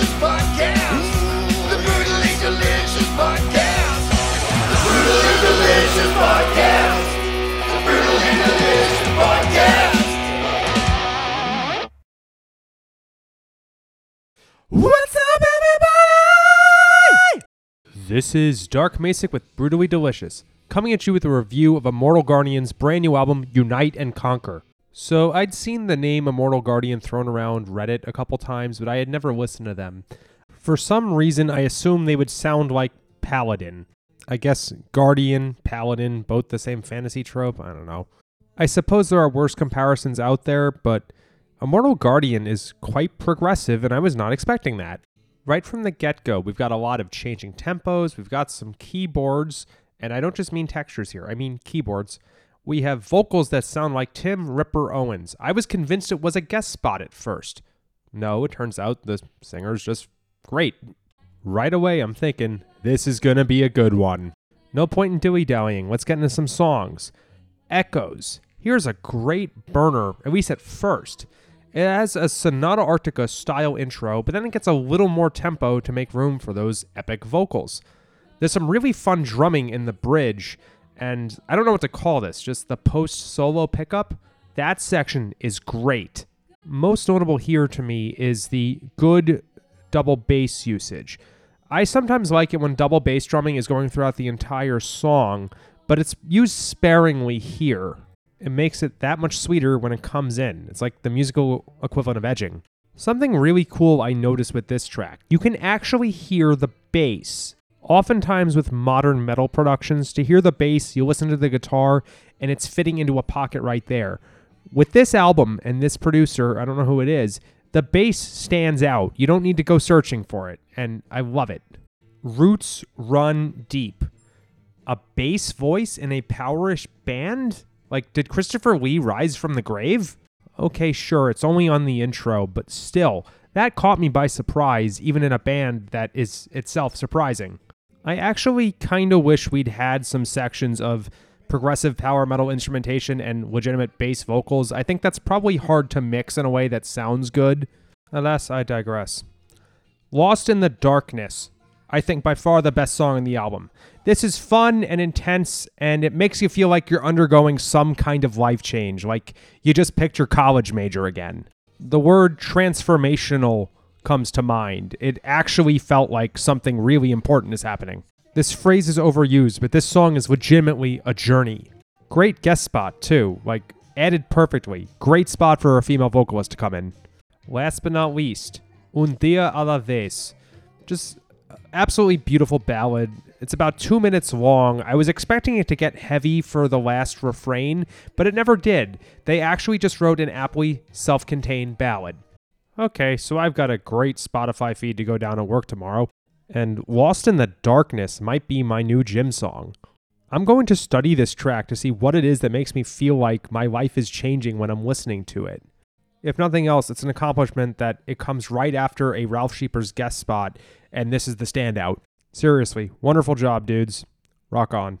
Delicious Podcast. The Brutally Delicious Podcast. The Brutally Delicious Podcast. The Brutally Delicious Podcast. What's up, everybody? This is Dark Macek with Brutally Delicious, coming at you with a review of Immortal Guardian's brand new album, Unite and Conquer. So, I'd seen the name Immortal Guardian thrown around Reddit a couple times, but I had never listened to them. For some reason, I assumed they would sound like Paladin. I guess Guardian, Paladin, both the same fantasy trope? I don't know. I suppose there are worse comparisons out there, but Immortal Guardian is quite progressive, and I was not expecting that. Right from the get go, we've got a lot of changing tempos, we've got some keyboards, and I don't just mean textures here, I mean keyboards. We have vocals that sound like Tim Ripper Owens. I was convinced it was a guest spot at first. No, it turns out the singer's just great. Right away, I'm thinking, this is gonna be a good one. No point in dilly dallying, let's get into some songs. Echoes. Here's a great burner, at least at first. It has a Sonata Arctica style intro, but then it gets a little more tempo to make room for those epic vocals. There's some really fun drumming in the bridge, and I don't know what to call this, just the post solo pickup. That section is great. Most notable here to me is the good double bass usage. I sometimes like it when double bass drumming is going throughout the entire song, but it's used sparingly here it makes it that much sweeter when it comes in. It's like the musical equivalent of edging. Something really cool I noticed with this track you can actually hear the bass. Oftentimes, with modern metal productions, to hear the bass, you listen to the guitar and it's fitting into a pocket right there. With this album and this producer, I don't know who it is, the bass stands out. You don't need to go searching for it, and I love it. Roots run deep. A bass voice in a powerish band? Like, did Christopher Lee rise from the grave? Okay, sure, it's only on the intro, but still, that caught me by surprise, even in a band that is itself surprising. I actually kind of wish we'd had some sections of progressive power metal instrumentation and legitimate bass vocals. I think that's probably hard to mix in a way that sounds good. Alas, I digress. Lost in the Darkness. I think by far the best song in the album. This is fun and intense, and it makes you feel like you're undergoing some kind of life change, like you just picked your college major again. The word transformational comes to mind. It actually felt like something really important is happening. This phrase is overused, but this song is legitimately a journey. Great guest spot, too, like added perfectly. Great spot for a female vocalist to come in. Last but not least, Un Dia a la Vez. Just absolutely beautiful ballad. It's about two minutes long. I was expecting it to get heavy for the last refrain, but it never did. They actually just wrote an aptly self contained ballad. Okay, so I've got a great Spotify feed to go down to work tomorrow, and Lost in the Darkness might be my new gym song. I'm going to study this track to see what it is that makes me feel like my life is changing when I'm listening to it. If nothing else, it's an accomplishment that it comes right after a Ralph Scheepers guest spot, and this is the standout. Seriously, wonderful job, dudes. Rock on.